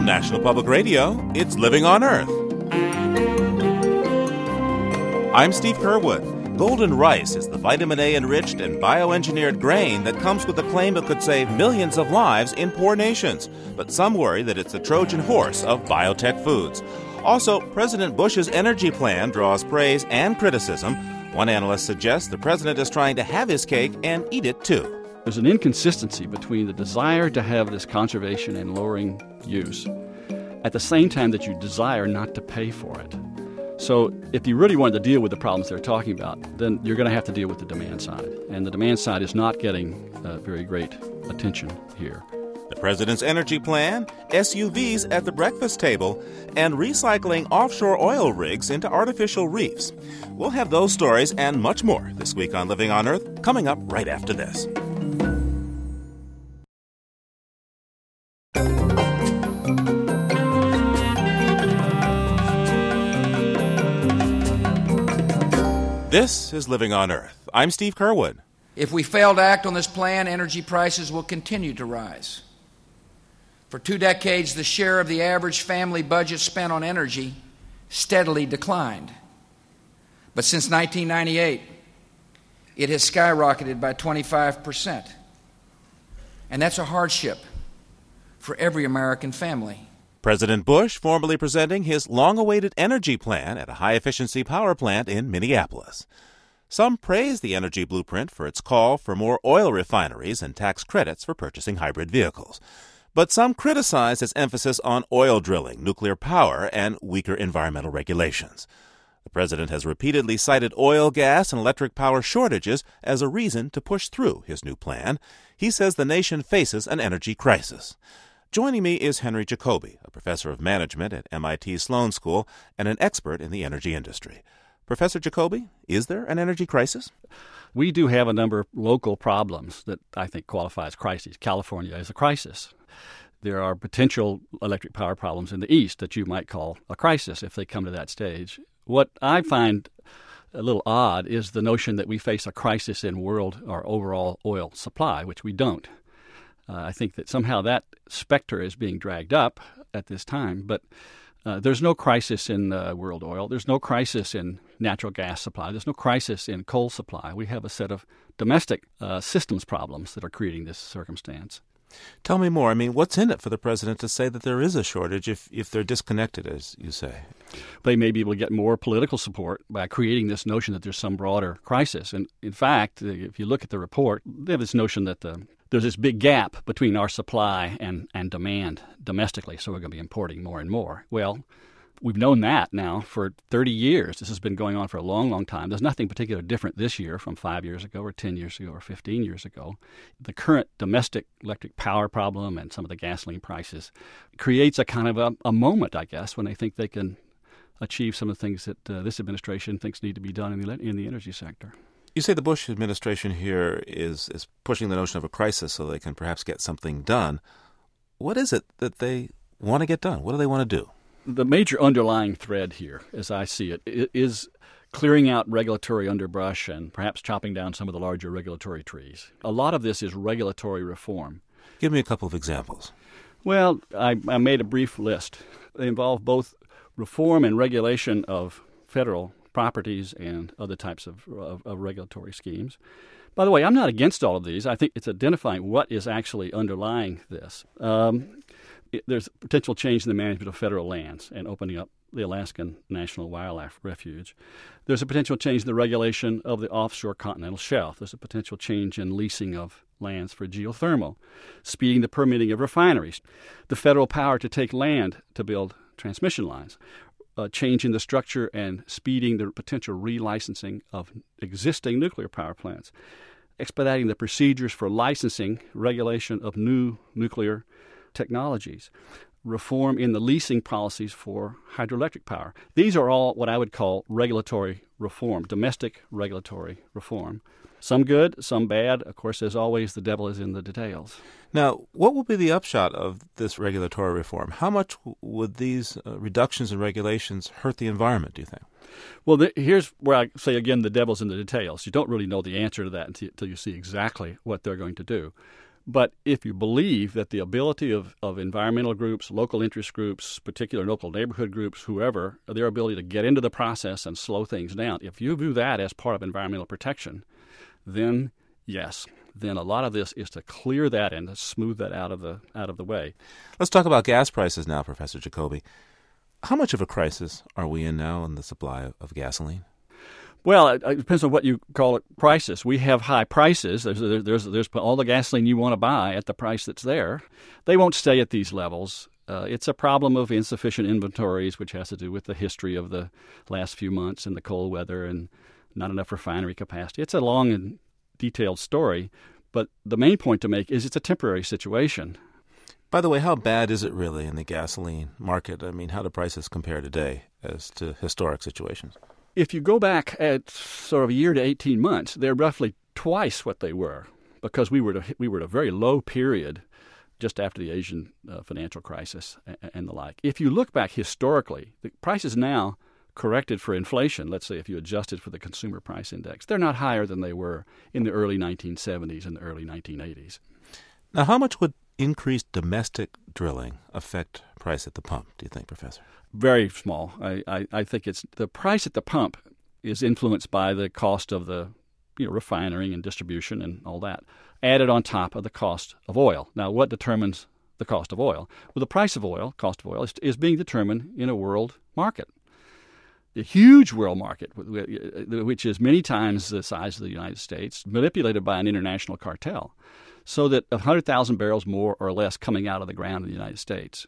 From National Public Radio, it's Living on Earth. I'm Steve Curwood. Golden rice is the vitamin A enriched and bioengineered grain that comes with the claim it could save millions of lives in poor nations. But some worry that it's the Trojan horse of biotech foods. Also, President Bush's energy plan draws praise and criticism. One analyst suggests the president is trying to have his cake and eat it too. There's an inconsistency between the desire to have this conservation and lowering use at the same time that you desire not to pay for it. So, if you really wanted to deal with the problems they're talking about, then you're going to have to deal with the demand side. And the demand side is not getting uh, very great attention here. The president's energy plan, SUVs at the breakfast table, and recycling offshore oil rigs into artificial reefs. We'll have those stories and much more this week on Living on Earth, coming up right after this. This is Living on Earth. I'm Steve Curwood. If we fail to act on this plan, energy prices will continue to rise. For two decades, the share of the average family budget spent on energy steadily declined. But since 1998, it has skyrocketed by 25%. And that's a hardship for every American family. President Bush formally presenting his long awaited energy plan at a high efficiency power plant in Minneapolis. Some praise the energy blueprint for its call for more oil refineries and tax credits for purchasing hybrid vehicles. But some criticize its emphasis on oil drilling, nuclear power, and weaker environmental regulations. The president has repeatedly cited oil, gas, and electric power shortages as a reason to push through his new plan. He says the nation faces an energy crisis. Joining me is Henry Jacoby, a professor of management at MIT Sloan School and an expert in the energy industry. Professor Jacoby, is there an energy crisis? We do have a number of local problems that I think qualify as crises. California is a crisis. There are potential electric power problems in the east that you might call a crisis if they come to that stage. What I find a little odd is the notion that we face a crisis in world or overall oil supply, which we don't. Uh, I think that somehow that specter is being dragged up at this time, but uh, there's no crisis in uh, world oil. There's no crisis in natural gas supply. There's no crisis in coal supply. We have a set of domestic uh, systems problems that are creating this circumstance. Tell me more. I mean, what's in it for the president to say that there is a shortage if, if they're disconnected, as you say? They may be able to get more political support by creating this notion that there's some broader crisis. And in fact, if you look at the report, they have this notion that the there's this big gap between our supply and, and demand domestically, so we're going to be importing more and more. Well, we've known that now for 30 years. This has been going on for a long, long time. There's nothing particularly different this year from five years ago, or 10 years ago, or 15 years ago. The current domestic electric power problem and some of the gasoline prices creates a kind of a, a moment, I guess, when they think they can achieve some of the things that uh, this administration thinks need to be done in the, in the energy sector. You say the Bush administration here is is pushing the notion of a crisis so they can perhaps get something done. What is it that they want to get done? What do they want to do? The major underlying thread here, as I see it, is clearing out regulatory underbrush and perhaps chopping down some of the larger regulatory trees. A lot of this is regulatory reform. Give me a couple of examples. Well, I, I made a brief list. They involve both reform and regulation of federal properties and other types of, of, of, regulatory schemes. By the way, I'm not against all of these. I think it's identifying what is actually underlying this. Um, it, there's potential change in the management of federal lands and opening up the Alaskan National Wildlife Refuge. There's a potential change in the regulation of the offshore continental shelf. There's a potential change in leasing of lands for geothermal, speeding the permitting of refineries, the federal power to take land to build transmission lines, uh, changing the structure and speeding the potential relicensing of existing nuclear power plants, expediting the procedures for licensing regulation of new nuclear technologies, reform in the leasing policies for hydroelectric power. These are all what I would call regulatory reform, domestic regulatory reform. Some good, some bad. Of course, as always, the devil is in the details. Now, what will be the upshot of this regulatory reform? How much would these uh, reductions in regulations hurt the environment, do you think? Well, the, here's where I say again the devil's in the details. You don't really know the answer to that until, until you see exactly what they're going to do. But if you believe that the ability of, of environmental groups, local interest groups, particular local neighborhood groups, whoever, their ability to get into the process and slow things down, if you view that as part of environmental protection, then yes, then a lot of this is to clear that and to smooth that out of the out of the way. Let's talk about gas prices now, Professor Jacoby. How much of a crisis are we in now in the supply of gasoline? Well, it, it, depends on what you call it prices. We have high prices. There's, there's, there's all the gasoline you want to buy at the price that's there. They won't stay at these levels. Uh, it's a problem of insufficient inventories, which has to do with the history of the last few months and the cold weather and not enough refinery capacity. It's a long and detailed story, but the main point to make is it's a temporary situation. By the way, how bad is it really in the gasoline market? I mean, how do prices compare today as to historic situations? If you go back at sort of a year to 18 months, they're roughly twice what they were because we were to, we were at a very low period just after the Asian uh, financial crisis and, and the like. If you look back historically, the prices now corrected for inflation, let's say if you adjusted for the consumer price index, they're not higher than they were in the early 1970s and the early 1980s. Now, how much would increased domestic drilling affect price at the pump, do you think, Professor? Very small. I, I, I think it's the price at the pump is influenced by the cost of the you know, refining and distribution and all that, added on top of the cost of oil. Now, what determines the cost of oil? Well, the price of oil, cost of oil, is, is being determined in a world market. A huge world market, uh, which is many times the size of the United States, manipulated by an international cartel so that 100,000 barrels more or less coming out of the ground in the United States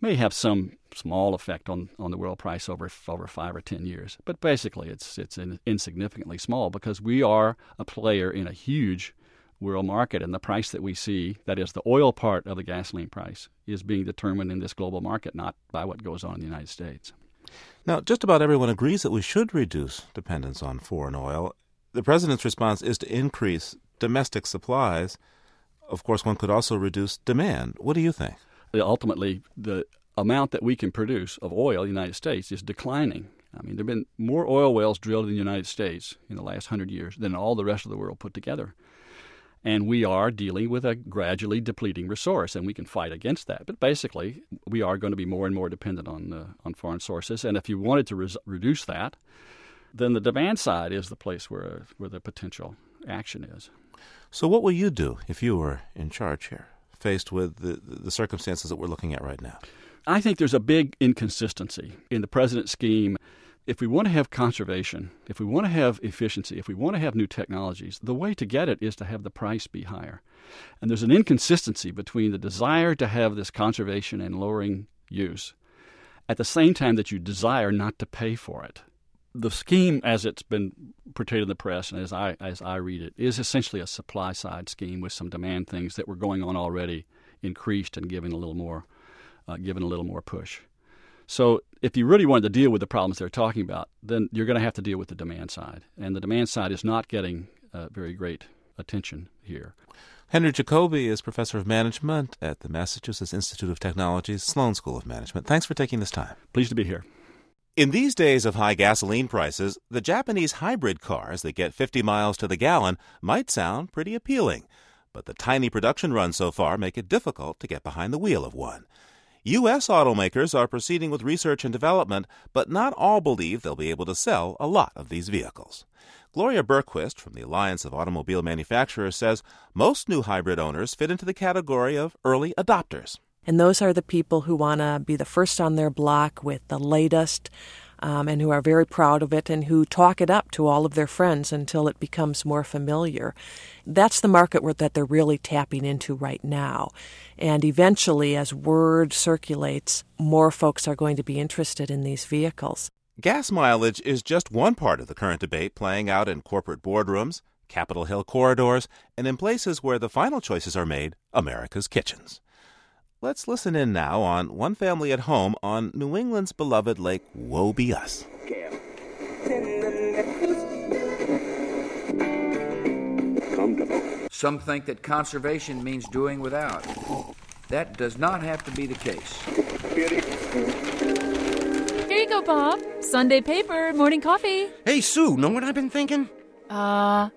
may have some small effect on, on the world price over over five or ten years. But basically, it's it's in, insignificantly small because we are a player in a huge world market, and the price that we see, that is the oil part of the gasoline price, is being determined in this global market, not by what goes on in the United States. Now, just about everyone agrees that we should reduce dependence on foreign oil. The president's response is to increase domestic supplies of course, one could also reduce demand. What do you think? Ultimately, the amount that we can produce of oil in the United States is declining. I mean, there have been more oil wells drilled in the United States in the last hundred years than all the rest of the world put together. And we are dealing with a gradually depleting resource, and we can fight against that. But basically, we are going to be more and more dependent on uh, on foreign sources. And if you wanted to res- reduce that, then the demand side is the place where where the potential action is. So, what will you do if you were in charge here, faced with the, the circumstances that we're looking at right now? I think there's a big inconsistency in the president's scheme. If we want to have conservation, if we want to have efficiency, if we want to have new technologies, the way to get it is to have the price be higher. And there's an inconsistency between the desire to have this conservation and lowering use at the same time that you desire not to pay for it the scheme, as it's been portrayed in the press and as I as I read it, is essentially a supply side scheme with some demand things that were going on already increased and given a little more, uh, given a little more push. So if you really wanted to deal with the problems they're talking about, then you're going to have to deal with the demand side, and the demand side is not getting uh, very great attention here. Henry Jacoby is professor of management at the Massachusetts Institute of Technology's Sloan School of Management. Thanks for taking this time. Pleased to be here. In these days of high gasoline prices, the Japanese hybrid cars that get 50 miles to the gallon might sound pretty appealing, but the tiny production runs so far make it difficult to get behind the wheel of one. U.S. automakers are proceeding with research and development, but not all believe they'll be able to sell a lot of these vehicles. Gloria Bergquist from the Alliance of Automobile Manufacturers says most new hybrid owners fit into the category of early adopters. And those are the people who want to be the first on their block with the latest um, and who are very proud of it and who talk it up to all of their friends until it becomes more familiar. That's the market that they're really tapping into right now. And eventually, as word circulates, more folks are going to be interested in these vehicles. Gas mileage is just one part of the current debate playing out in corporate boardrooms, Capitol Hill corridors, and in places where the final choices are made America's kitchens. Let's listen in now on One Family at Home on New England's beloved Lake Woe Be Us. Some think that conservation means doing without. That does not have to be the case. Here you go, Bob. Sunday paper, morning coffee. Hey, Sue, know what I've been thinking? Uh,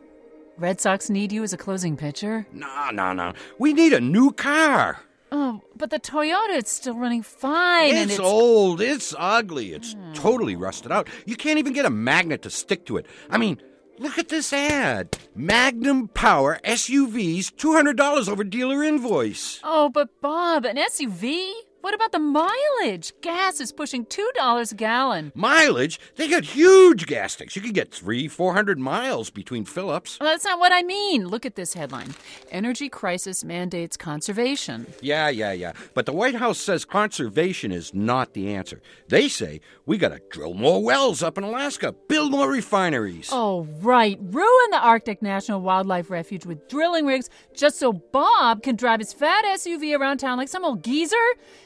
Red Sox need you as a closing pitcher? No, no, no. We need a new car. Oh, but the Toyota is still running fine. It's, and it's old. It's ugly. It's totally rusted out. You can't even get a magnet to stick to it. I mean, look at this ad Magnum Power SUVs, $200 over dealer invoice. Oh, but Bob, an SUV? What about the mileage? Gas is pushing $2 a gallon. Mileage? They got huge gas tanks. You can get three, 400 miles between fill ups. Well, that's not what I mean. Look at this headline Energy Crisis Mandates Conservation. Yeah, yeah, yeah. But the White House says conservation is not the answer. They say we got to drill more wells up in Alaska, build more refineries. Oh, right. Ruin the Arctic National Wildlife Refuge with drilling rigs just so Bob can drive his fat SUV around town like some old geezer?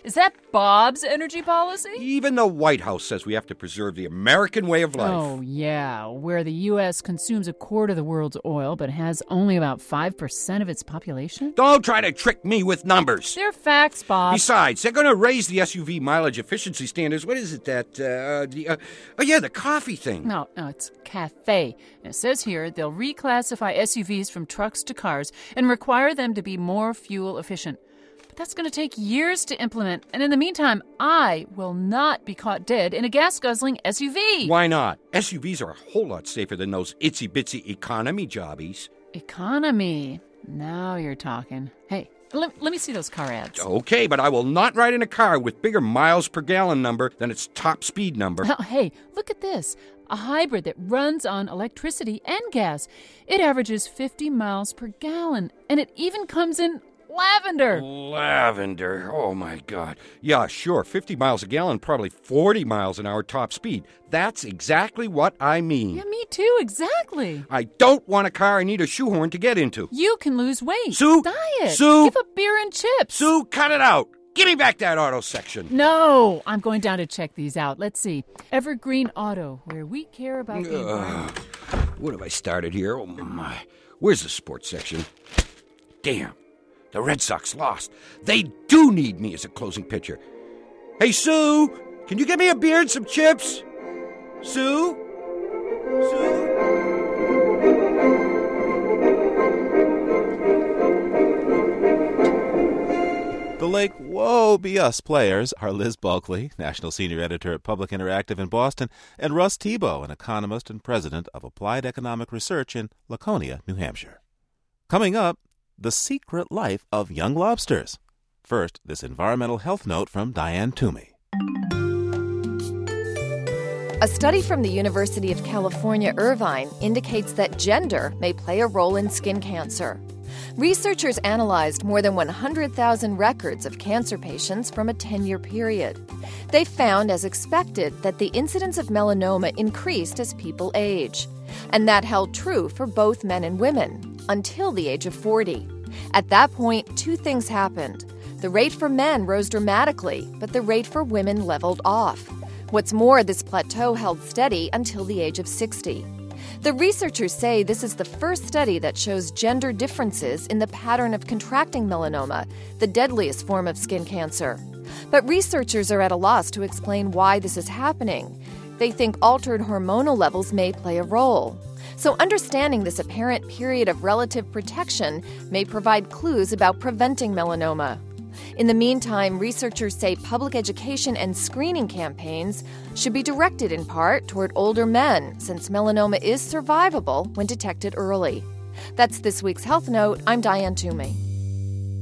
Is that Bob's energy policy? Even the White House says we have to preserve the American way of life. Oh, yeah. Where the U.S. consumes a quarter of the world's oil but has only about 5% of its population? Don't try to trick me with numbers. They're facts, Bob. Besides, they're going to raise the SUV mileage efficiency standards. What is it that, uh, the, uh, oh yeah, the coffee thing. No, no, it's cafe. And it says here they'll reclassify SUVs from trucks to cars and require them to be more fuel efficient. That's going to take years to implement. And in the meantime, I will not be caught dead in a gas guzzling SUV. Why not? SUVs are a whole lot safer than those itsy bitsy economy jobbies. Economy. Now you're talking. Hey, let, let me see those car ads. Okay, but I will not ride in a car with bigger miles per gallon number than its top speed number. Oh, hey, look at this. A hybrid that runs on electricity and gas. It averages 50 miles per gallon, and it even comes in lavender. Lavender. Oh my god. Yeah, sure. 50 miles a gallon, probably 40 miles an hour top speed. That's exactly what I mean. Yeah, me too, exactly. I don't want a car I need a shoehorn to get into. You can lose weight. Sue! Diet. Sue! Give up beer and chips. Sue, cut it out. Give me back that auto section. No, I'm going down to check these out. Let's see. Evergreen Auto, where we care about the environment. What have I started here? Oh my. Where's the sports section? Damn. The Red Sox lost. They do need me as a closing pitcher. Hey, Sue, can you get me a beer and some chips? Sue? Sue? The Lake Whoa Be Us players are Liz Bulkley, National Senior Editor at Public Interactive in Boston, and Russ Thibeault, an economist and president of Applied Economic Research in Laconia, New Hampshire. Coming up, the secret life of young lobsters. First, this environmental health note from Diane Toomey. A study from the University of California, Irvine indicates that gender may play a role in skin cancer. Researchers analyzed more than 100,000 records of cancer patients from a 10 year period. They found, as expected, that the incidence of melanoma increased as people age. And that held true for both men and women until the age of 40. At that point, two things happened. The rate for men rose dramatically, but the rate for women leveled off. What's more, this plateau held steady until the age of 60. The researchers say this is the first study that shows gender differences in the pattern of contracting melanoma, the deadliest form of skin cancer. But researchers are at a loss to explain why this is happening. They think altered hormonal levels may play a role. So, understanding this apparent period of relative protection may provide clues about preventing melanoma. In the meantime, researchers say public education and screening campaigns should be directed in part toward older men, since melanoma is survivable when detected early. That's this week's Health Note. I'm Diane Toomey.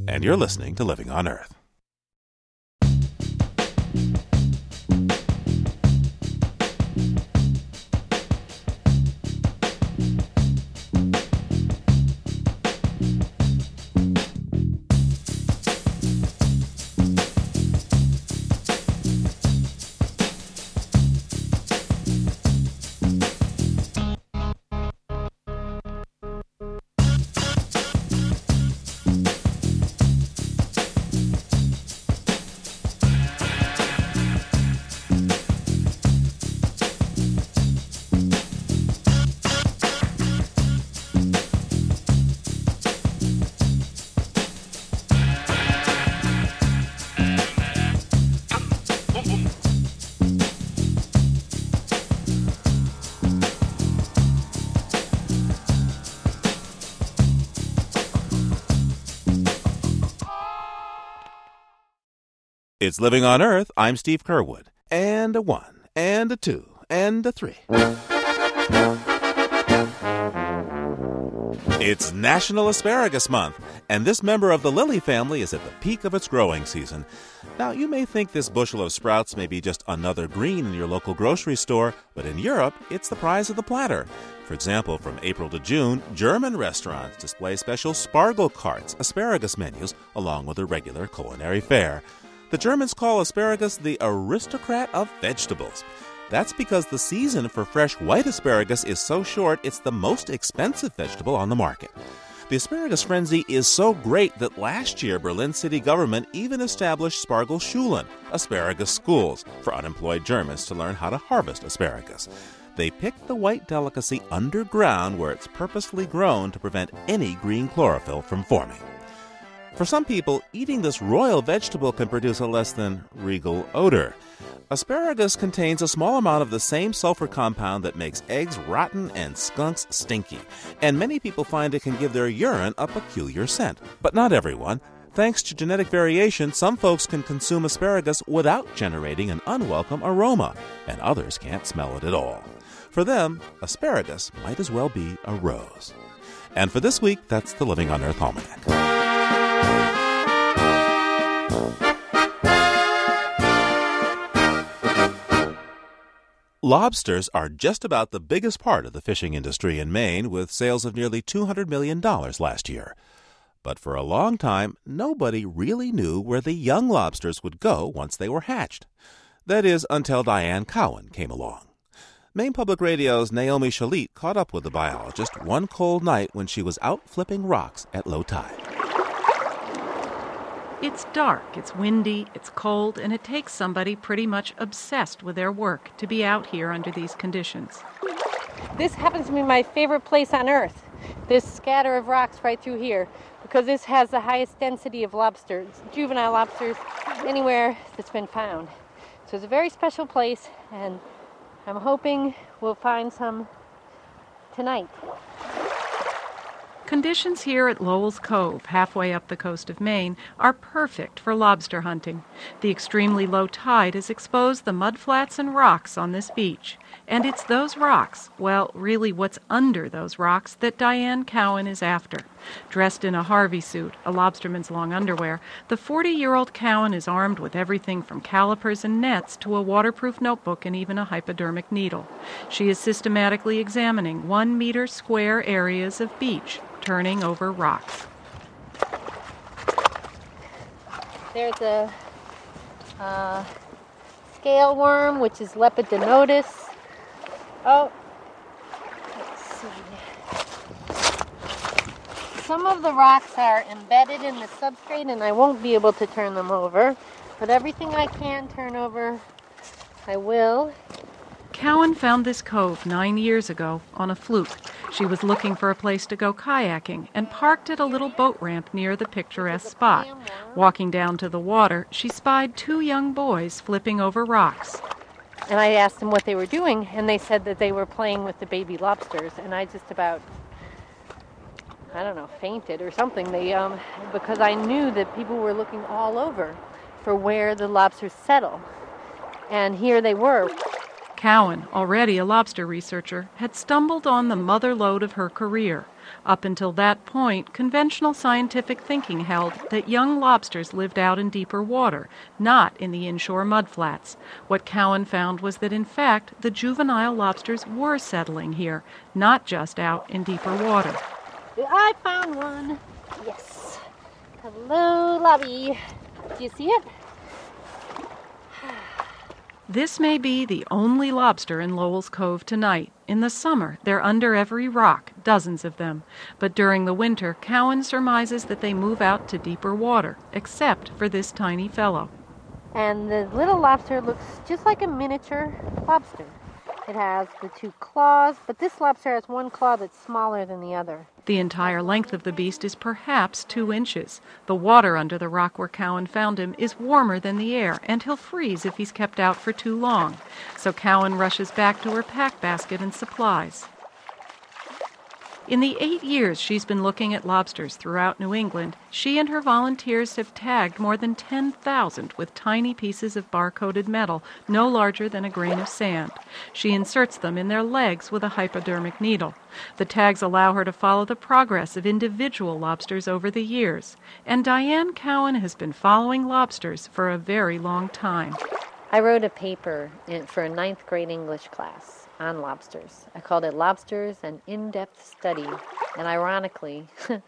And you're listening to Living on Earth. It's Living on Earth. I'm Steve Curwood. And a one, and a two, and a three. It's National Asparagus Month, and this member of the lily family is at the peak of its growing season. Now, you may think this bushel of sprouts may be just another green in your local grocery store, but in Europe, it's the prize of the platter. For example, from April to June, German restaurants display special Spargel carts, asparagus menus, along with a regular culinary fare. The Germans call asparagus the aristocrat of vegetables. That's because the season for fresh white asparagus is so short, it's the most expensive vegetable on the market. The asparagus frenzy is so great that last year Berlin city government even established Spargelschulen, asparagus schools, for unemployed Germans to learn how to harvest asparagus. They pick the white delicacy underground where it's purposely grown to prevent any green chlorophyll from forming. For some people, eating this royal vegetable can produce a less than regal odor. Asparagus contains a small amount of the same sulfur compound that makes eggs rotten and skunks stinky, and many people find it can give their urine a peculiar scent. But not everyone. Thanks to genetic variation, some folks can consume asparagus without generating an unwelcome aroma, and others can't smell it at all. For them, asparagus might as well be a rose. And for this week, that's the Living on Earth Almanac. Lobsters are just about the biggest part of the fishing industry in Maine, with sales of nearly $200 million last year. But for a long time, nobody really knew where the young lobsters would go once they were hatched. That is, until Diane Cowan came along. Maine Public Radio's Naomi Shalit caught up with the biologist one cold night when she was out flipping rocks at low tide. It's dark, it's windy, it's cold, and it takes somebody pretty much obsessed with their work to be out here under these conditions. This happens to be my favorite place on earth. This scatter of rocks right through here, because this has the highest density of lobsters, juvenile lobsters, anywhere that's been found. So it's a very special place, and I'm hoping we'll find some tonight. Conditions here at Lowell's Cove, halfway up the coast of Maine, are perfect for lobster hunting. The extremely low tide has exposed the mudflats and rocks on this beach. And it's those rocks, well, really what's under those rocks, that Diane Cowan is after. Dressed in a Harvey suit, a lobsterman's long underwear, the 40 year old Cowan is armed with everything from calipers and nets to a waterproof notebook and even a hypodermic needle. She is systematically examining one meter square areas of beach, turning over rocks. There's a uh, scale worm, which is Lepidonotus. Oh, let's see. Some of the rocks are embedded in the substrate and I won't be able to turn them over, but everything I can turn over, I will. Cowan found this cove nine years ago on a fluke. She was looking for a place to go kayaking and parked at a little boat ramp near the picturesque spot. Walking down to the water, she spied two young boys flipping over rocks. And I asked them what they were doing, and they said that they were playing with the baby lobsters. And I just about, I don't know, fainted or something. They, um, because I knew that people were looking all over for where the lobsters settle. And here they were. Cowan, already a lobster researcher, had stumbled on the mother lode of her career. Up until that point, conventional scientific thinking held that young lobsters lived out in deeper water, not in the inshore mudflats. What Cowan found was that, in fact, the juvenile lobsters were settling here, not just out in deeper water. I found one. Yes. Hello, Lobby. Do you see it? This may be the only lobster in Lowell's Cove tonight. In the summer, they're under every rock, dozens of them. But during the winter, Cowan surmises that they move out to deeper water, except for this tiny fellow. And the little lobster looks just like a miniature lobster. It has the two claws, but this lobster has one claw that's smaller than the other. The entire length of the beast is perhaps two inches. The water under the rock where Cowan found him is warmer than the air, and he'll freeze if he's kept out for too long. So Cowan rushes back to her pack basket and supplies. In the eight years she's been looking at lobsters throughout New England, she and her volunteers have tagged more than 10,000 with tiny pieces of bar-coated metal no larger than a grain of sand. She inserts them in their legs with a hypodermic needle. The tags allow her to follow the progress of individual lobsters over the years. And Diane Cowan has been following lobsters for a very long time. I wrote a paper for a ninth grade English class on lobsters. I called it Lobsters An In Depth Study. And ironically,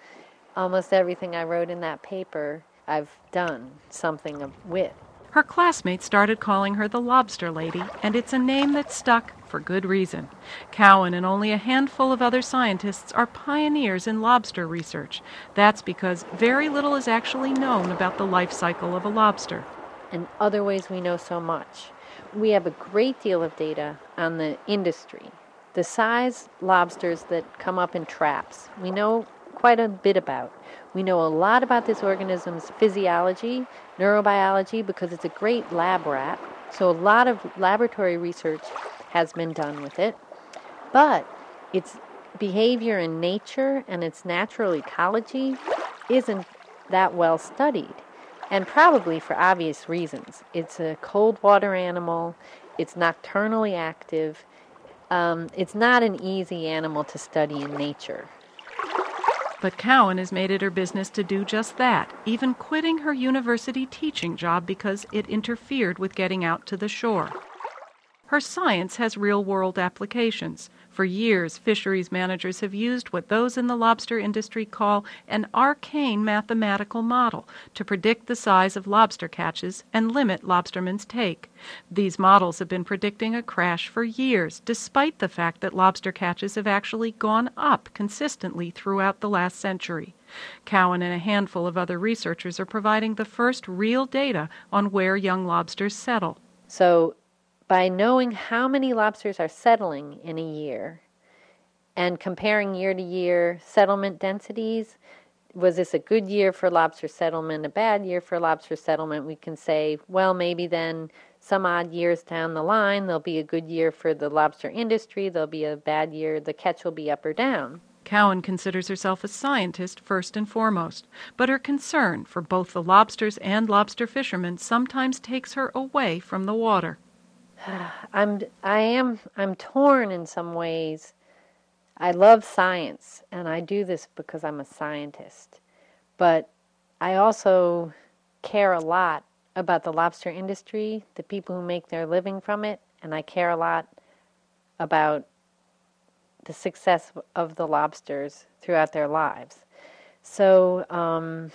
almost everything I wrote in that paper, I've done something with. Her classmates started calling her the Lobster Lady, and it's a name that stuck for good reason. Cowan and only a handful of other scientists are pioneers in lobster research. That's because very little is actually known about the life cycle of a lobster. And other ways we know so much we have a great deal of data on the industry. The size lobsters that come up in traps, we know quite a bit about. We know a lot about this organism's physiology, neurobiology, because it's a great lab rat. So, a lot of laboratory research has been done with it. But its behavior in nature and its natural ecology isn't that well studied and probably for obvious reasons. It's a cold water animal, it's nocturnally active, um, it's not an easy animal to study in nature. But Cowan has made it her business to do just that, even quitting her university teaching job because it interfered with getting out to the shore. Her science has real world applications. For years, fisheries managers have used what those in the lobster industry call an arcane mathematical model to predict the size of lobster catches and limit lobstermen's take. These models have been predicting a crash for years, despite the fact that lobster catches have actually gone up consistently throughout the last century. Cowan and a handful of other researchers are providing the first real data on where young lobsters settle. So by knowing how many lobsters are settling in a year and comparing year to year settlement densities, was this a good year for lobster settlement, a bad year for lobster settlement? We can say, well, maybe then some odd years down the line, there'll be a good year for the lobster industry, there'll be a bad year, the catch will be up or down. Cowan considers herself a scientist first and foremost, but her concern for both the lobsters and lobster fishermen sometimes takes her away from the water. I'm I am I'm torn in some ways. I love science and I do this because I'm a scientist. But I also care a lot about the lobster industry, the people who make their living from it, and I care a lot about the success of the lobsters throughout their lives. So, um,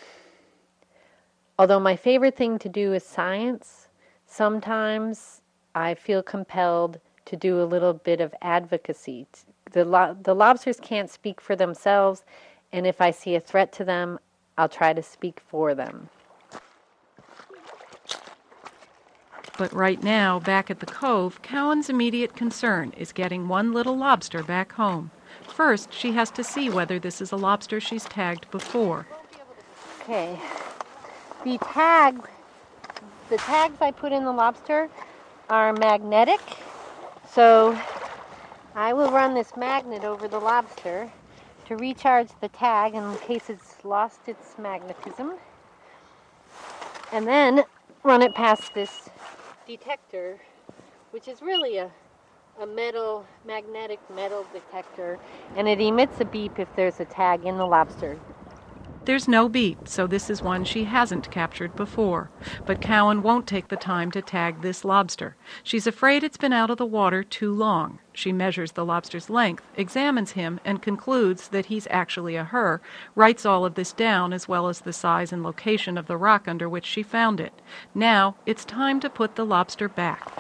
although my favorite thing to do is science, sometimes I feel compelled to do a little bit of advocacy. The, lo- the lobsters can't speak for themselves, and if I see a threat to them, I'll try to speak for them. But right now, back at the cove, Cowan's immediate concern is getting one little lobster back home. First, she has to see whether this is a lobster she's tagged before. Okay. The tag, the tags I put in the lobster are magnetic. So I will run this magnet over the lobster to recharge the tag in case it's lost its magnetism. And then run it past this detector, which is really a, a metal, magnetic metal detector, and it emits a beep if there's a tag in the lobster. There's no beat, so this is one she hasn't captured before. But Cowan won't take the time to tag this lobster. She's afraid it's been out of the water too long. She measures the lobster's length, examines him, and concludes that he's actually a her, writes all of this down as well as the size and location of the rock under which she found it. Now it's time to put the lobster back.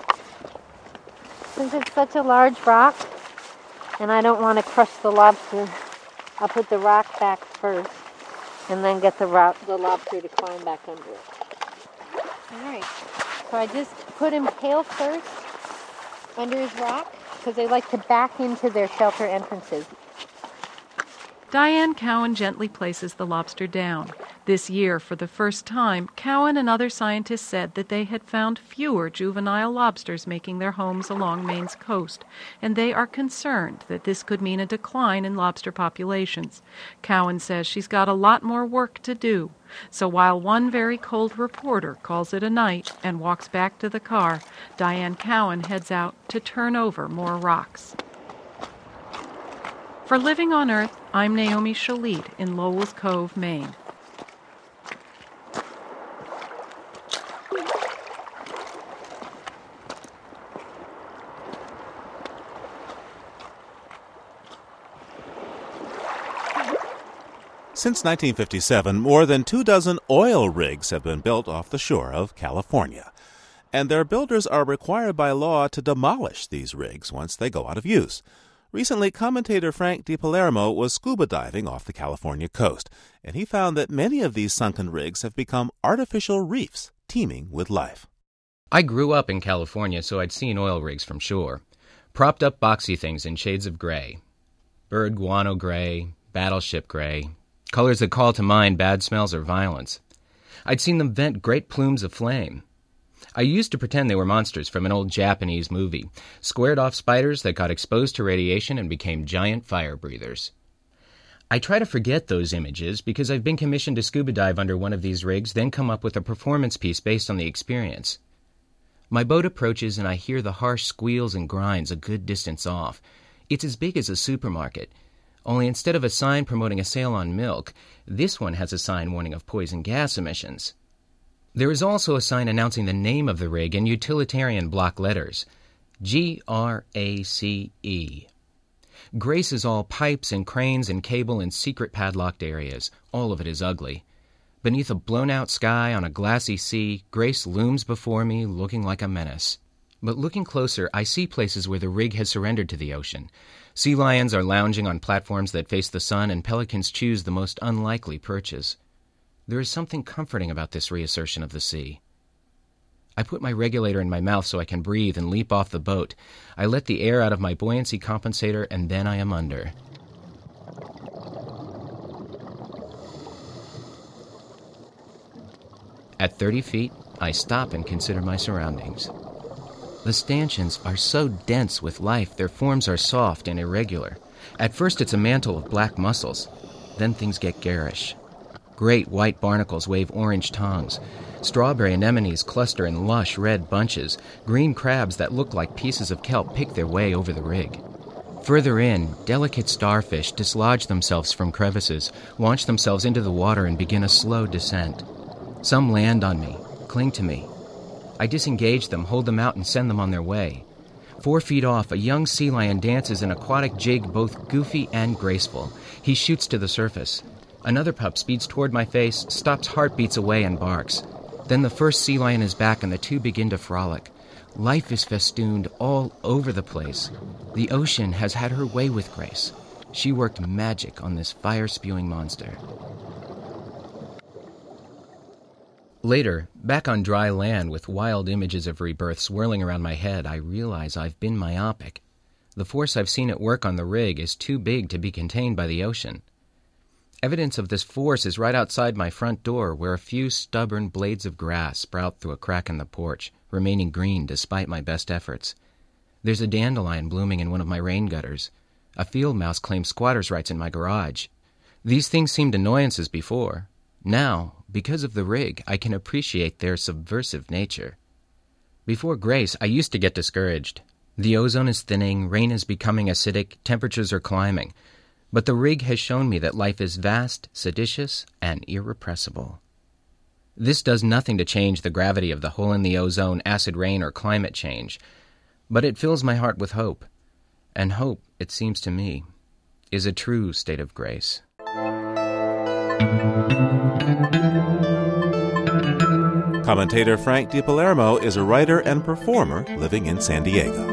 Since it's such a large rock, and I don't want to crush the lobster, I'll put the rock back first and then get the, ro- the lobster to climb back under it. All right. So I just put him tail first under his rock because they like to back into their shelter entrances. Diane Cowan gently places the lobster down. This year, for the first time, Cowan and other scientists said that they had found fewer juvenile lobsters making their homes along Maine's coast, and they are concerned that this could mean a decline in lobster populations. Cowan says she's got a lot more work to do. So while one very cold reporter calls it a night and walks back to the car, Diane Cowan heads out to turn over more rocks. For Living on Earth, I'm Naomi Shalit in Lowell's Cove, Maine. Since 1957, more than two dozen oil rigs have been built off the shore of California. And their builders are required by law to demolish these rigs once they go out of use. Recently, commentator Frank DiPalermo was scuba diving off the California coast, and he found that many of these sunken rigs have become artificial reefs teeming with life. I grew up in California, so I'd seen oil rigs from shore. Propped up boxy things in shades of gray bird guano gray, battleship gray, colors that call to mind bad smells or violence. I'd seen them vent great plumes of flame. I used to pretend they were monsters from an old Japanese movie, squared off spiders that got exposed to radiation and became giant fire breathers. I try to forget those images because I've been commissioned to scuba dive under one of these rigs, then come up with a performance piece based on the experience. My boat approaches and I hear the harsh squeals and grinds a good distance off. It's as big as a supermarket. Only instead of a sign promoting a sale on milk, this one has a sign warning of poison gas emissions. There is also a sign announcing the name of the rig in utilitarian block letters G R A C E. Grace is all pipes and cranes and cable in secret padlocked areas. All of it is ugly. Beneath a blown out sky on a glassy sea, Grace looms before me looking like a menace. But looking closer, I see places where the rig has surrendered to the ocean. Sea lions are lounging on platforms that face the sun, and pelicans choose the most unlikely perches. There is something comforting about this reassertion of the sea. I put my regulator in my mouth so I can breathe and leap off the boat. I let the air out of my buoyancy compensator, and then I am under. At 30 feet, I stop and consider my surroundings. The stanchions are so dense with life, their forms are soft and irregular. At first, it's a mantle of black mussels. Then things get garish. Great white barnacles wave orange tongues. Strawberry anemones cluster in lush red bunches. Green crabs that look like pieces of kelp pick their way over the rig. Further in, delicate starfish dislodge themselves from crevices, launch themselves into the water, and begin a slow descent. Some land on me, cling to me, I disengage them, hold them out, and send them on their way. Four feet off, a young sea lion dances an aquatic jig both goofy and graceful. He shoots to the surface. Another pup speeds toward my face, stops heartbeats away, and barks. Then the first sea lion is back, and the two begin to frolic. Life is festooned all over the place. The ocean has had her way with Grace. She worked magic on this fire spewing monster. Later, back on dry land with wild images of rebirth swirling around my head, I realize I've been myopic. The force I've seen at work on the rig is too big to be contained by the ocean. Evidence of this force is right outside my front door, where a few stubborn blades of grass sprout through a crack in the porch, remaining green despite my best efforts. There's a dandelion blooming in one of my rain gutters. A field mouse claims squatter's rights in my garage. These things seemed annoyances before. Now, because of the rig, I can appreciate their subversive nature. Before Grace, I used to get discouraged. The ozone is thinning, rain is becoming acidic, temperatures are climbing. But the rig has shown me that life is vast, seditious, and irrepressible. This does nothing to change the gravity of the hole in the ozone, acid rain, or climate change, but it fills my heart with hope. And hope, it seems to me, is a true state of grace. Commentator Frank DiPalermo is a writer and performer living in San Diego.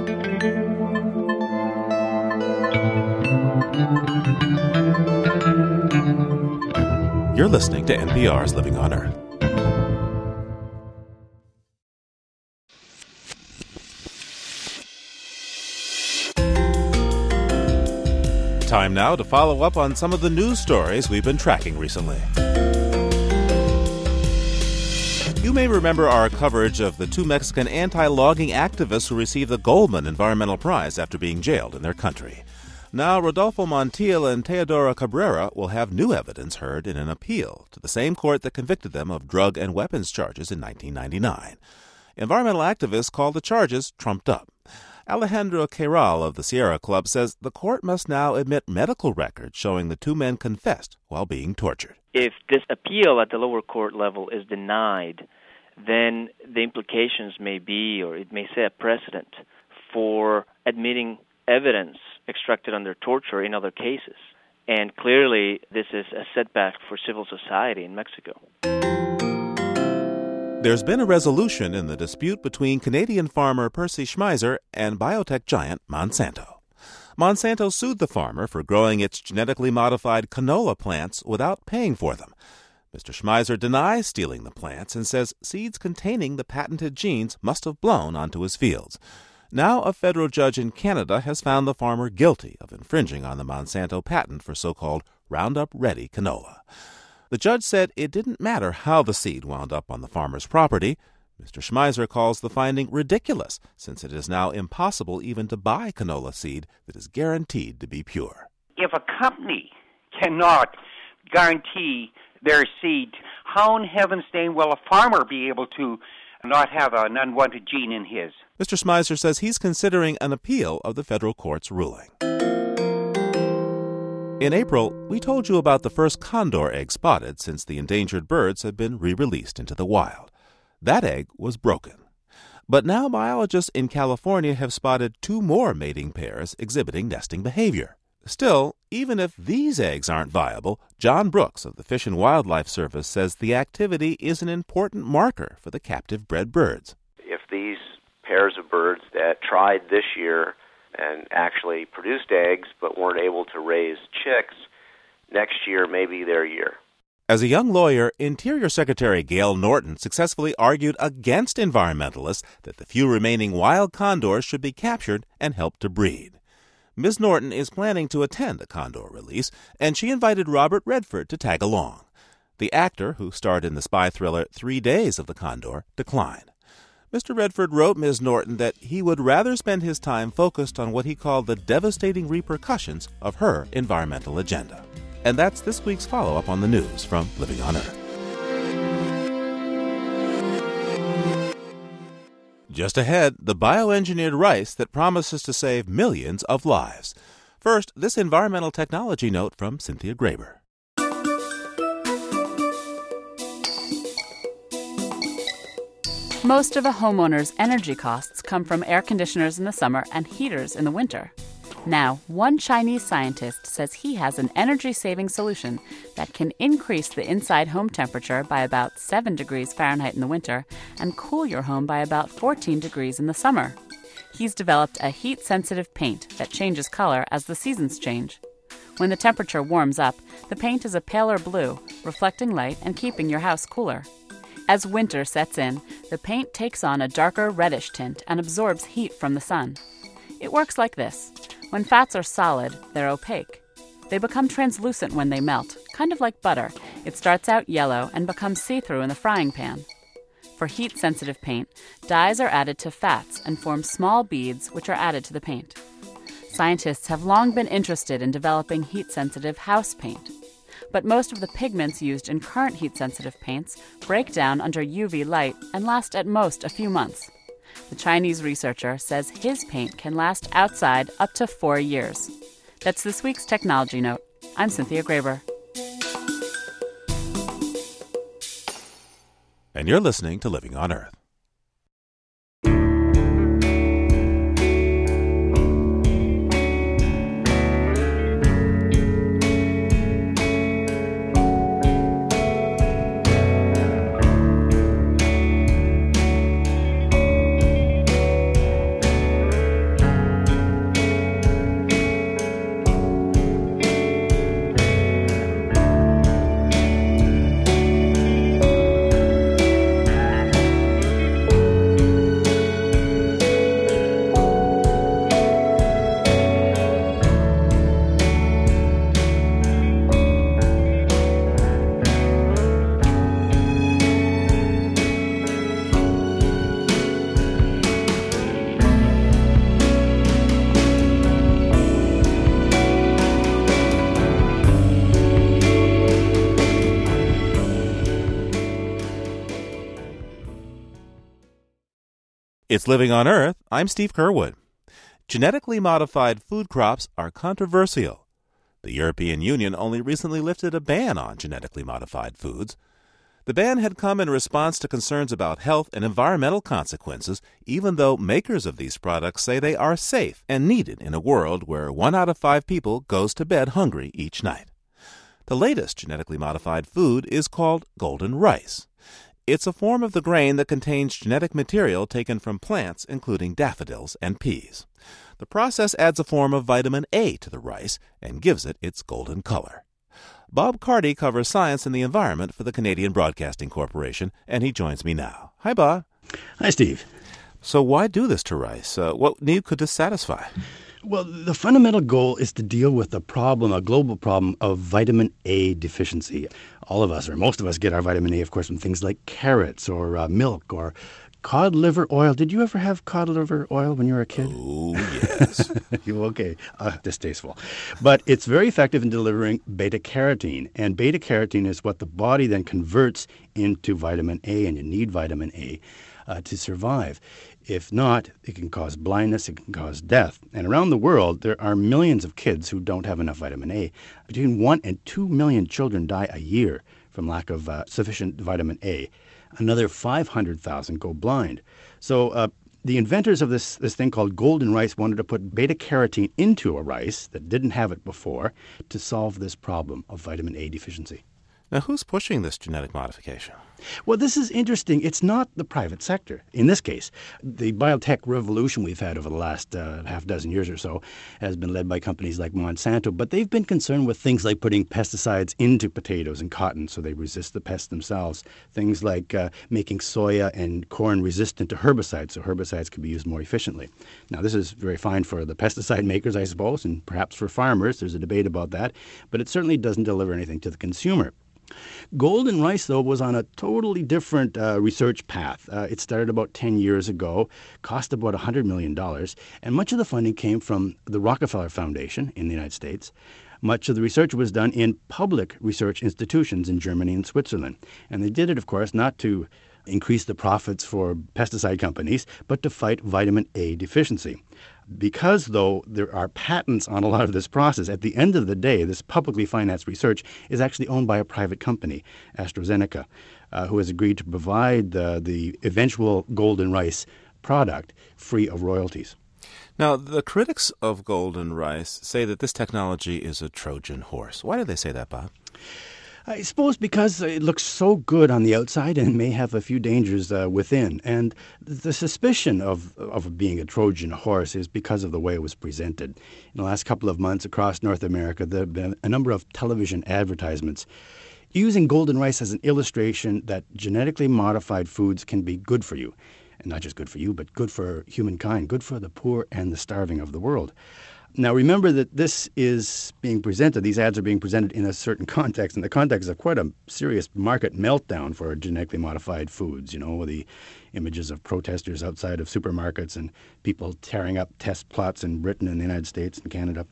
You're listening to NPR's Living on Earth. Time now to follow up on some of the news stories we've been tracking recently. You may remember our coverage of the two Mexican anti logging activists who received the Goldman Environmental Prize after being jailed in their country. Now, Rodolfo Montiel and Teodoro Cabrera will have new evidence heard in an appeal to the same court that convicted them of drug and weapons charges in 1999. Environmental activists call the charges trumped up. Alejandro Queiral of the Sierra Club says the court must now admit medical records showing the two men confessed while being tortured. If this appeal at the lower court level is denied, then the implications may be, or it may set a precedent for admitting evidence extracted under torture in other cases. And clearly, this is a setback for civil society in Mexico. There's been a resolution in the dispute between Canadian farmer Percy Schmeiser and biotech giant Monsanto. Monsanto sued the farmer for growing its genetically modified canola plants without paying for them. Mr. Schmeiser denies stealing the plants and says seeds containing the patented genes must have blown onto his fields. Now, a federal judge in Canada has found the farmer guilty of infringing on the Monsanto patent for so called Roundup Ready canola. The judge said it didn't matter how the seed wound up on the farmer's property. Mr. Schmeiser calls the finding ridiculous, since it is now impossible even to buy canola seed that is guaranteed to be pure. If a company cannot guarantee their seed, how in heaven's name will a farmer be able to not have an unwanted gene in his? Mr. Schmeiser says he's considering an appeal of the federal court's ruling. In April, we told you about the first condor egg spotted since the endangered birds had been re released into the wild. That egg was broken. But now biologists in California have spotted two more mating pairs exhibiting nesting behavior. Still, even if these eggs aren't viable, John Brooks of the Fish and Wildlife Service says the activity is an important marker for the captive bred birds. If these pairs of birds that tried this year and actually produced eggs but weren't able to raise chicks, next year may be their year. As a young lawyer, Interior Secretary Gale Norton successfully argued against environmentalists that the few remaining wild condors should be captured and helped to breed. Ms. Norton is planning to attend the condor release, and she invited Robert Redford to tag along. The actor, who starred in the spy thriller Three Days of the Condor, declined. Mr. Redford wrote Ms. Norton that he would rather spend his time focused on what he called the devastating repercussions of her environmental agenda. And that's this week's follow up on the news from Living on Earth. Just ahead, the bioengineered rice that promises to save millions of lives. First, this environmental technology note from Cynthia Graber. Most of a homeowner's energy costs come from air conditioners in the summer and heaters in the winter. Now, one Chinese scientist says he has an energy saving solution that can increase the inside home temperature by about 7 degrees Fahrenheit in the winter and cool your home by about 14 degrees in the summer. He's developed a heat sensitive paint that changes color as the seasons change. When the temperature warms up, the paint is a paler blue, reflecting light and keeping your house cooler. As winter sets in, the paint takes on a darker reddish tint and absorbs heat from the sun. It works like this when fats are solid, they're opaque. They become translucent when they melt, kind of like butter. It starts out yellow and becomes see through in the frying pan. For heat sensitive paint, dyes are added to fats and form small beads which are added to the paint. Scientists have long been interested in developing heat sensitive house paint but most of the pigments used in current heat sensitive paints break down under UV light and last at most a few months. The Chinese researcher says his paint can last outside up to four years. That's this week's Technology Note. I'm Cynthia Graber. And you're listening to Living on Earth. Living on Earth. I'm Steve Curwood. Genetically modified food crops are controversial. The European Union only recently lifted a ban on genetically modified foods. The ban had come in response to concerns about health and environmental consequences, even though makers of these products say they are safe and needed in a world where one out of five people goes to bed hungry each night. The latest genetically modified food is called golden rice. It's a form of the grain that contains genetic material taken from plants, including daffodils and peas. The process adds a form of vitamin A to the rice and gives it its golden color. Bob Carty covers science and the environment for the Canadian Broadcasting Corporation, and he joins me now. Hi, Bob. Hi, Steve. So, why do this to rice? Uh, what need could this satisfy? Well, the fundamental goal is to deal with the problem, a global problem of vitamin A deficiency. All of us, or most of us, get our vitamin A, of course, from things like carrots or uh, milk or cod liver oil. Did you ever have cod liver oil when you were a kid? Oh, yes. okay, uh, distasteful. But it's very effective in delivering beta carotene. And beta carotene is what the body then converts into vitamin A, and you need vitamin A uh, to survive. If not, it can cause blindness, it can cause death. And around the world, there are millions of kids who don't have enough vitamin A. Between 1 and 2 million children die a year from lack of uh, sufficient vitamin A. Another 500,000 go blind. So, uh, the inventors of this, this thing called golden rice wanted to put beta carotene into a rice that didn't have it before to solve this problem of vitamin A deficiency. Now, who's pushing this genetic modification? Well, this is interesting. It's not the private sector. In this case, the biotech revolution we've had over the last uh, half dozen years or so has been led by companies like Monsanto, but they've been concerned with things like putting pesticides into potatoes and cotton so they resist the pests themselves. Things like uh, making soya and corn resistant to herbicides so herbicides can be used more efficiently. Now, this is very fine for the pesticide makers, I suppose, and perhaps for farmers. There's a debate about that, but it certainly doesn't deliver anything to the consumer. Golden rice, though, was on a totally different uh, research path. Uh, it started about 10 years ago, cost about $100 million, and much of the funding came from the Rockefeller Foundation in the United States. Much of the research was done in public research institutions in Germany and Switzerland. And they did it, of course, not to increase the profits for pesticide companies, but to fight vitamin A deficiency. Because, though, there are patents on a lot of this process, at the end of the day, this publicly financed research is actually owned by a private company, AstraZeneca, uh, who has agreed to provide the, the eventual golden rice product free of royalties. Now, the critics of golden rice say that this technology is a Trojan horse. Why do they say that, Bob? I suppose because it looks so good on the outside and may have a few dangers uh, within. And the suspicion of, of being a Trojan horse is because of the way it was presented. In the last couple of months across North America, there have been a number of television advertisements using golden rice as an illustration that genetically modified foods can be good for you. And not just good for you, but good for humankind, good for the poor and the starving of the world. Now, remember that this is being presented, these ads are being presented in a certain context, and the context of quite a serious market meltdown for genetically modified foods. You know, the images of protesters outside of supermarkets and people tearing up test plots in Britain and the United States and Canada.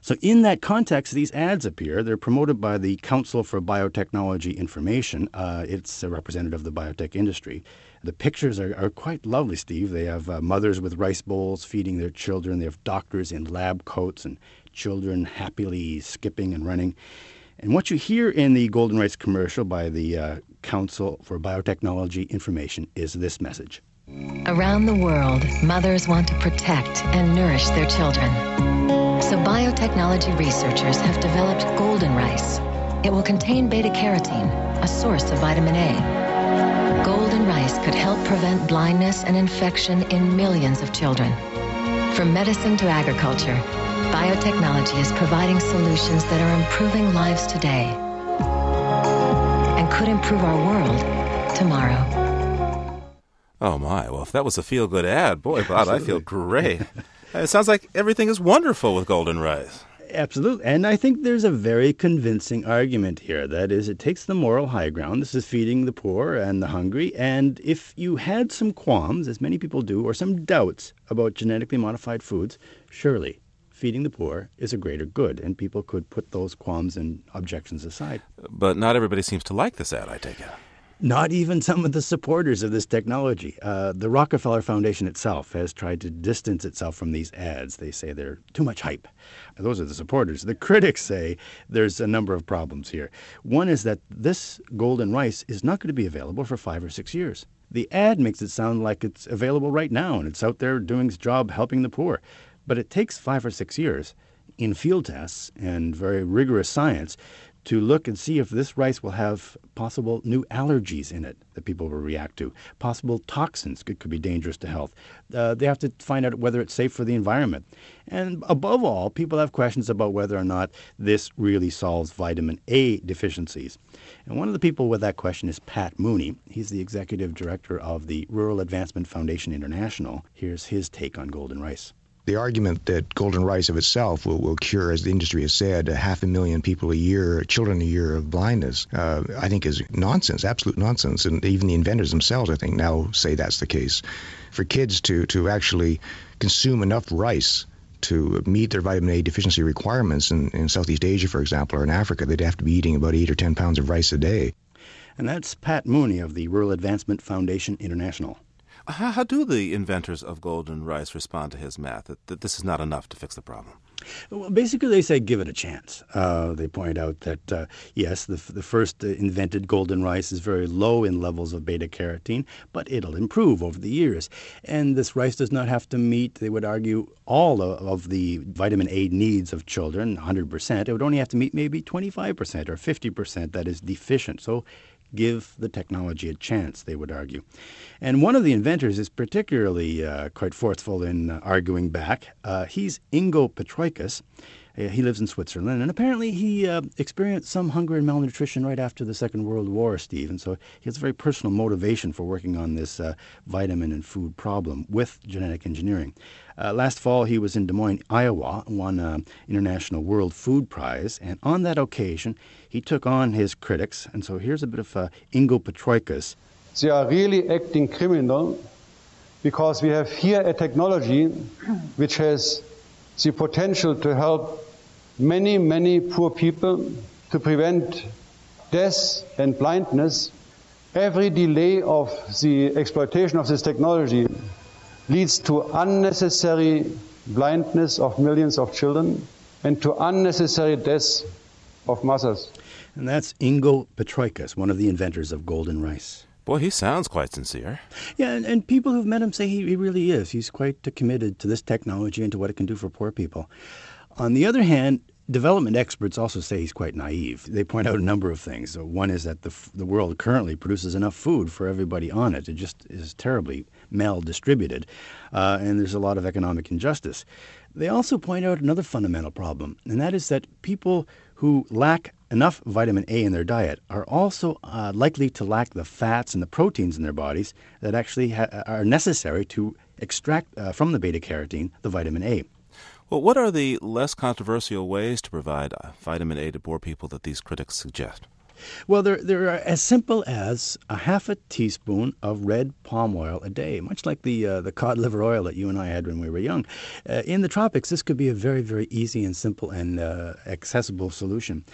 So, in that context, these ads appear. They're promoted by the Council for Biotechnology Information, uh, it's a representative of the biotech industry. The pictures are, are quite lovely, Steve. They have uh, mothers with rice bowls feeding their children. They have doctors in lab coats and children happily skipping and running. And what you hear in the Golden Rice commercial by the uh, Council for Biotechnology Information is this message. Around the world, mothers want to protect and nourish their children. So biotechnology researchers have developed golden rice. It will contain beta carotene, a source of vitamin A golden rice could help prevent blindness and infection in millions of children. From medicine to agriculture, biotechnology is providing solutions that are improving lives today and could improve our world tomorrow. Oh my, well, if that was a feel good ad, boy, Bob, I feel great. Uh, it sounds like everything is wonderful with golden rice. Absolutely. And I think there's a very convincing argument here. That is, it takes the moral high ground. This is feeding the poor and the hungry. And if you had some qualms, as many people do, or some doubts about genetically modified foods, surely feeding the poor is a greater good, and people could put those qualms and objections aside. But not everybody seems to like this ad, I take it. Not even some of the supporters of this technology. Uh, the Rockefeller Foundation itself has tried to distance itself from these ads. They say they're too much hype. Those are the supporters. The critics say there's a number of problems here. One is that this golden rice is not going to be available for five or six years. The ad makes it sound like it's available right now and it's out there doing its job helping the poor. But it takes five or six years in field tests and very rigorous science to look and see if this rice will have possible new allergies in it that people will react to, possible toxins that could be dangerous to health. Uh, they have to find out whether it's safe for the environment. And above all, people have questions about whether or not this really solves vitamin A deficiencies. And one of the people with that question is Pat Mooney. He's the executive director of the Rural Advancement Foundation International. Here's his take on golden rice the argument that golden rice of itself will, will cure, as the industry has said, a half a million people a year, children a year of blindness, uh, I think is nonsense, absolute nonsense. And even the inventors themselves, I think, now say that's the case. For kids to, to actually consume enough rice to meet their vitamin A deficiency requirements in, in Southeast Asia, for example, or in Africa, they'd have to be eating about eight or 10 pounds of rice a day. And that's Pat Mooney of the Rural Advancement Foundation International. How, how, do the inventors of golden rice respond to his math that, that this is not enough to fix the problem? Well, basically, they say give it a chance. Uh, they point out that, uh, yes, the, the first uh, invented golden rice is very low in levels of beta carotene, but it'll improve over the years. And this rice does not have to meet, they would argue, all of the vitamin A needs of children, 100%. It would only have to meet maybe 25% or 50% that is deficient. So give the technology a chance, they would argue. And one of the inventors is particularly uh, quite forceful in uh, arguing back. Uh, he's Ingo Potrykus. Uh, he lives in Switzerland, and apparently he uh, experienced some hunger and malnutrition right after the Second World War, Steve. And so he has a very personal motivation for working on this uh, vitamin and food problem with genetic engineering. Last fall, he was in Des Moines, Iowa, won an International World Food Prize, and on that occasion, he took on his critics. And so here's a bit of uh, Ingo Potrykus. They are really acting criminal because we have here a technology which has the potential to help many, many poor people to prevent death and blindness. Every delay of the exploitation of this technology leads to unnecessary blindness of millions of children and to unnecessary deaths of mothers. And that's Ingo Potrykus, one of the inventors of golden rice. Boy, he sounds quite sincere. Yeah, and, and people who've met him say he, he really is. He's quite committed to this technology and to what it can do for poor people. On the other hand, development experts also say he's quite naive. They point out a number of things. One is that the, the world currently produces enough food for everybody on it. It just is terribly mal-distributed, uh, and there's a lot of economic injustice. They also point out another fundamental problem, and that is that people who lack enough vitamin A in their diet are also uh, likely to lack the fats and the proteins in their bodies that actually ha- are necessary to extract uh, from the beta carotene the vitamin A. Well, what are the less controversial ways to provide uh, vitamin A to poor people that these critics suggest? Well, they're, as simple as a half a teaspoon of red palm oil a day, much like the, uh, the cod liver oil that you and I had when we were young. Uh, in the tropics, this could be a very, very easy and simple and uh, accessible solution.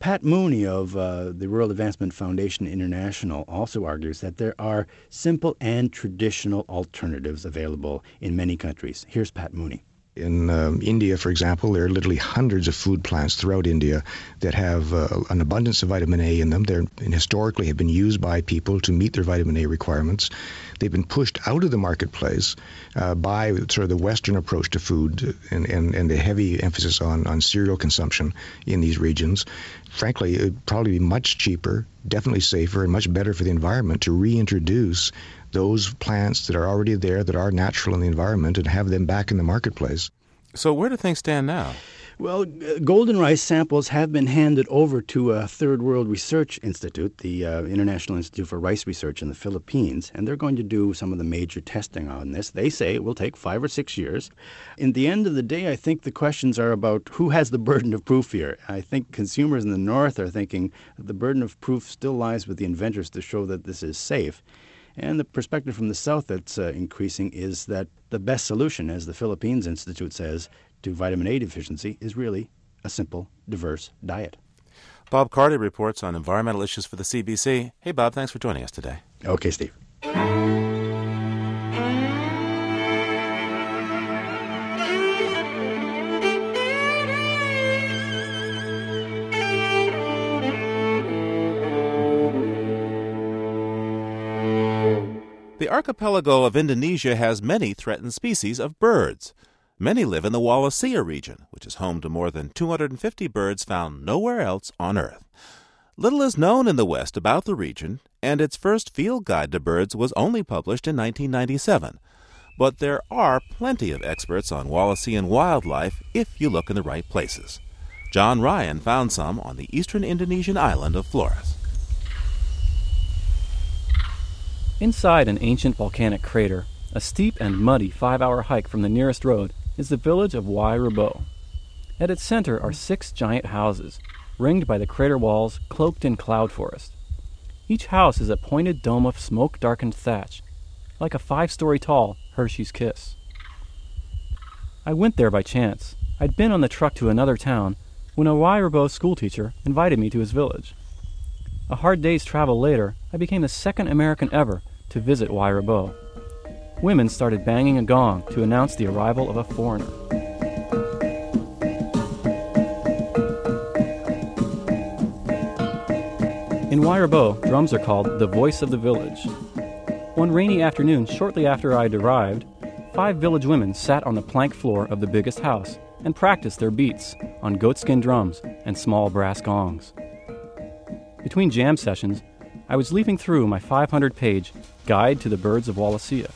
Pat Mooney of uh, the Rural Advancement Foundation International also argues that there are simple and traditional alternatives available in many countries. Here's Pat Mooney. In um, India, for example, there are literally hundreds of food plants throughout India that have uh, an abundance of vitamin A in them. They historically have been used by people to meet their vitamin A requirements. They've been pushed out of the marketplace uh, by sort of the Western approach to food and, and, and the heavy emphasis on, on cereal consumption in these regions. Frankly, it would probably be much cheaper, definitely safer, and much better for the environment to reintroduce those plants that are already there, that are natural in the environment, and have them back in the marketplace. So, where do things stand now? Well, golden rice samples have been handed over to a Third World Research Institute, the uh, International Institute for Rice Research in the Philippines, and they're going to do some of the major testing on this. They say it will take five or six years. In the end of the day, I think the questions are about who has the burden of proof here. I think consumers in the North are thinking the burden of proof still lies with the inventors to show that this is safe. And the perspective from the South that's uh, increasing is that the best solution, as the Philippines Institute says, to vitamin A deficiency is really a simple, diverse diet. Bob Carty reports on environmental issues for the CBC. Hey, Bob, thanks for joining us today. Okay, Steve. Archipelago of Indonesia has many threatened species of birds. Many live in the Wallacea region, which is home to more than 250 birds found nowhere else on Earth. Little is known in the West about the region, and its first field guide to birds was only published in 1997. But there are plenty of experts on Wallacean wildlife if you look in the right places. John Ryan found some on the eastern Indonesian island of Flores. Inside an ancient volcanic crater, a steep and muddy five hour hike from the nearest road, is the village of Wae Rebo. At its center are six giant houses, ringed by the crater walls cloaked in cloud forest. Each house is a pointed dome of smoke darkened thatch, like a five story tall Hershey's Kiss. I went there by chance. I'd been on the truck to another town when a Wae Rebo schoolteacher invited me to his village. A hard day's travel later, I became the second American ever to visit Wae Rebo. Women started banging a gong to announce the arrival of a foreigner. In Wae Rebo, drums are called the voice of the village. One rainy afternoon, shortly after I'd arrived, five village women sat on the plank floor of the biggest house and practiced their beats on goatskin drums and small brass gongs. Between jam sessions, I was leafing through my 500 page Guide to the Birds of Wallacea.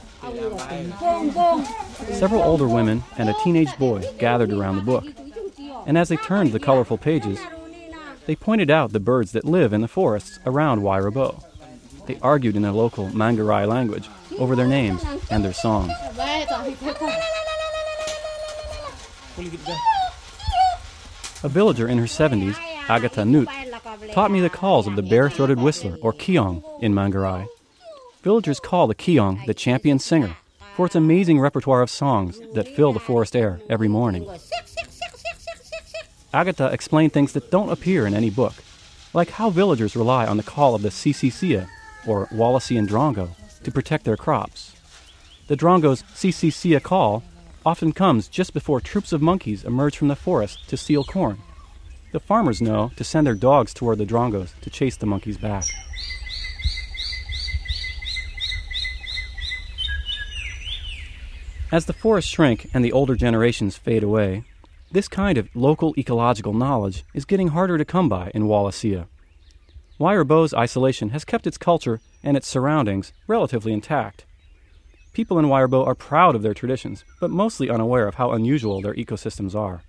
Several older women and a teenage boy gathered around the book, and as they turned the colorful pages, they pointed out the birds that live in the forests around Wae Rebo. They argued in their local Manggarai language over their names and their songs. A villager in her 70s, Agatha Nut, taught me the calls of the bare-throated whistler, or keong, in Manggarai. Villagers call the keong the champion singer for its amazing repertoire of songs that fill the forest air every morning. Agatha explained things that don't appear in any book, like how villagers rely on the call of the Sisisia, or Wallacean drongo, to protect their crops. The drongo's Sisisia call often comes just before troops of monkeys emerge from the forest to steal corn. The farmers know to send their dogs toward the drongos to chase the monkeys back. As the forests shrink and the older generations fade away, this kind of local ecological knowledge is getting harder to come by in Wallacea. Wae Rebo's isolation has kept its culture and its surroundings relatively intact. People in Rabo are proud of their traditions, but mostly unaware of how unusual their ecosystems are.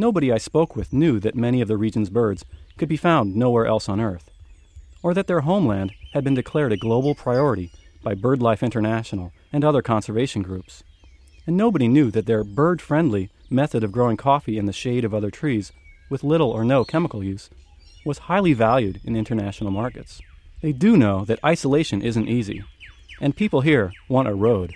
Nobody I spoke with knew that many of the region's birds could be found nowhere else on Earth, or that their homeland had been declared a global priority by BirdLife International and other conservation groups. And nobody knew that their bird friendly method of growing coffee in the shade of other trees, with little or no chemical use, was highly valued in international markets. They do know that isolation isn't easy, and people here want a road.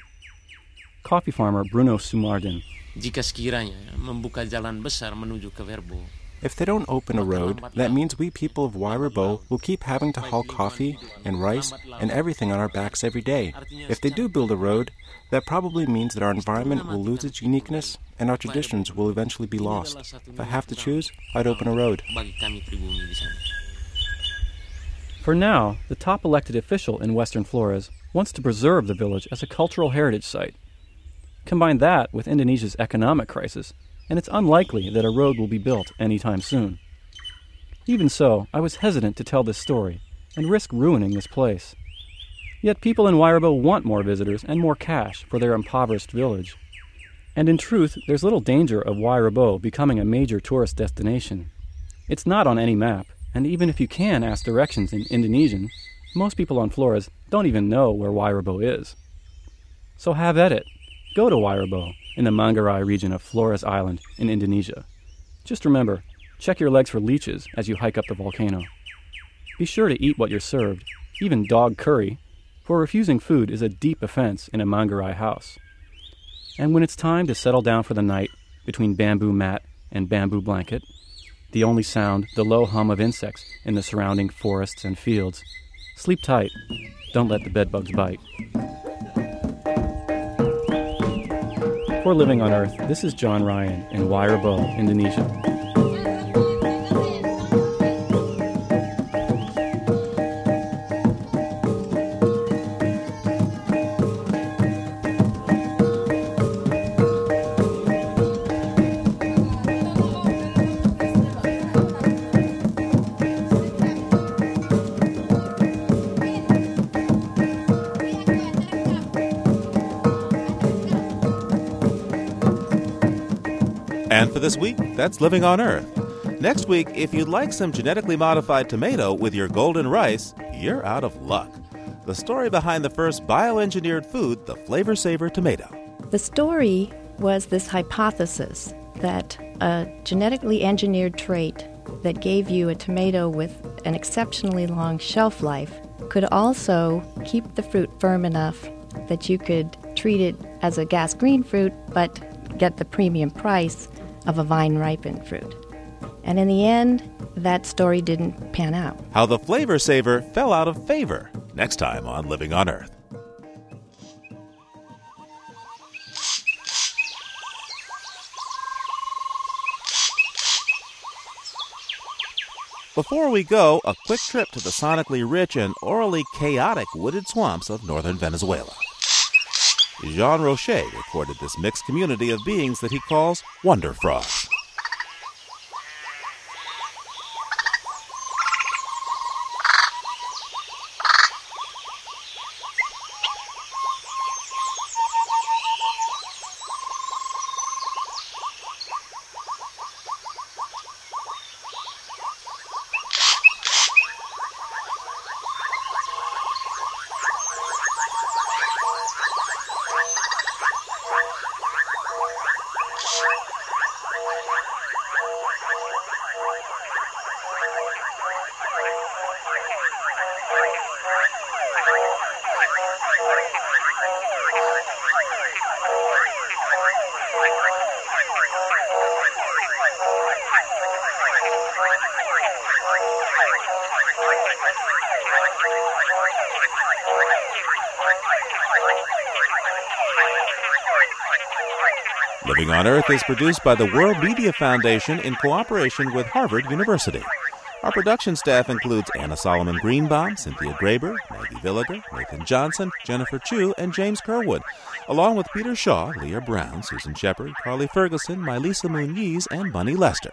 Coffee farmer Bruno Sumardin. Jika sekiranya membuka jalan besar menuju ke Verbo, If they don't open a road, that means we people of Wae Rebo will keep having to haul coffee and rice and everything on our backs every day. If they do build a road, that probably means that our environment will lose its uniqueness and our traditions will eventually be lost. If I have to choose, I'd open a road. bagi kami pribumi di sana. For now, the top elected official in Western Flores wants to preserve the village as a cultural heritage site. Combine that with Indonesia's economic crisis, and it's unlikely that a road will be built anytime soon. Even so, I was hesitant to tell this story and risk ruining this place. Yet people in Wae Rebo want more visitors and more cash for their impoverished village. And in truth, there's little danger of Wae Rebo becoming a major tourist destination. It's not on any map, and even if you can ask directions in Indonesian, most people on Flores don't even know where Wae Rebo is. So have at it. Go to Wae Rebo in the Manggarai region of Flores Island in Indonesia. Just remember, check your legs for leeches as you hike up the volcano. Be sure to eat what you're served, even dog curry, for refusing food is a deep offense in a Manggarai house. And when it's time to settle down for the night between bamboo mat and bamboo blanket, The only sound, the low hum of insects in the surrounding forests and fields. Sleep tight. Don't let the bedbugs bite. For Living on Earth, this is John Ryan in Wae Rebo, Indonesia. This week, that's Living on Earth. Next week, if you'd like some genetically modified tomato with your golden rice, you're out of luck. The story behind the first bioengineered food, the Flavr Savr tomato. The story was this hypothesis that a genetically engineered trait that gave you a tomato with an exceptionally long shelf life could also keep the fruit firm enough that you could treat it as a gas green fruit but get the premium price of a vine ripened fruit. And in the end, that story didn't pan out. How the Flavr Savr fell out of favor. Next time on Living on Earth. Before we go, a quick trip to the sonically rich and aurally chaotic wooded swamps of northern Venezuela. Jean Roche recorded this mixed community of beings that he calls wonder frogs. Living on Earth is produced by the World Media Foundation in cooperation with Harvard University. Our production staff includes Anna Solomon Greenbaum, Cynthia Graber, Maggie Villiger, Nathan Johnson, Jennifer Chu, and James Curwood, along with Peter Shaw, Leah Brown, Susan Shepard, Carly Ferguson, Mylisa Muniz, and Bunny Lester.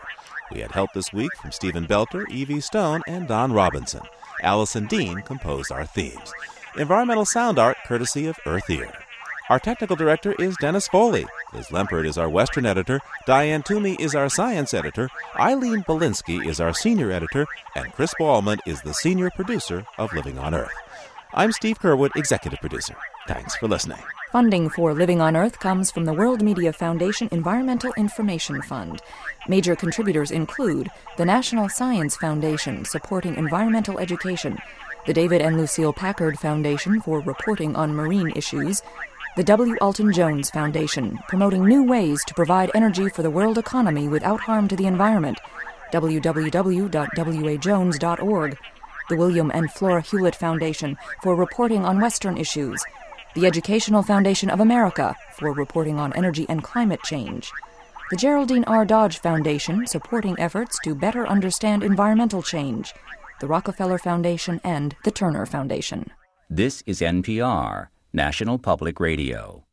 We had help this week from Stephen Belter, Evie Stone, and Don Robinson. Allison Dean composed our themes. Environmental sound art courtesy of Earth Ear. Our technical director is Dennis Foley. Liz Lempert is our Western editor. Diane Toomey is our science editor. Eileen Bolinsky is our senior editor. And Chris Ballman is the senior producer of Living on Earth. I'm Steve Curwood, executive producer. Thanks for listening. Funding for Living on Earth comes from the World Media Foundation Environmental Information Fund. Major contributors include the National Science Foundation, supporting environmental education, the David and Lucile Packard Foundation for reporting on marine issues, the W. Alton Jones Foundation, promoting new ways to provide energy for the world economy without harm to the environment, www.wajones.org, the William and Flora Hewlett Foundation for reporting on Western issues, the Educational Foundation of America for reporting on energy and climate change, the Geraldine R. Dodge Foundation supporting efforts to better understand environmental change, the Rockefeller Foundation, and the Turner Foundation. This is NPR, National Public Radio.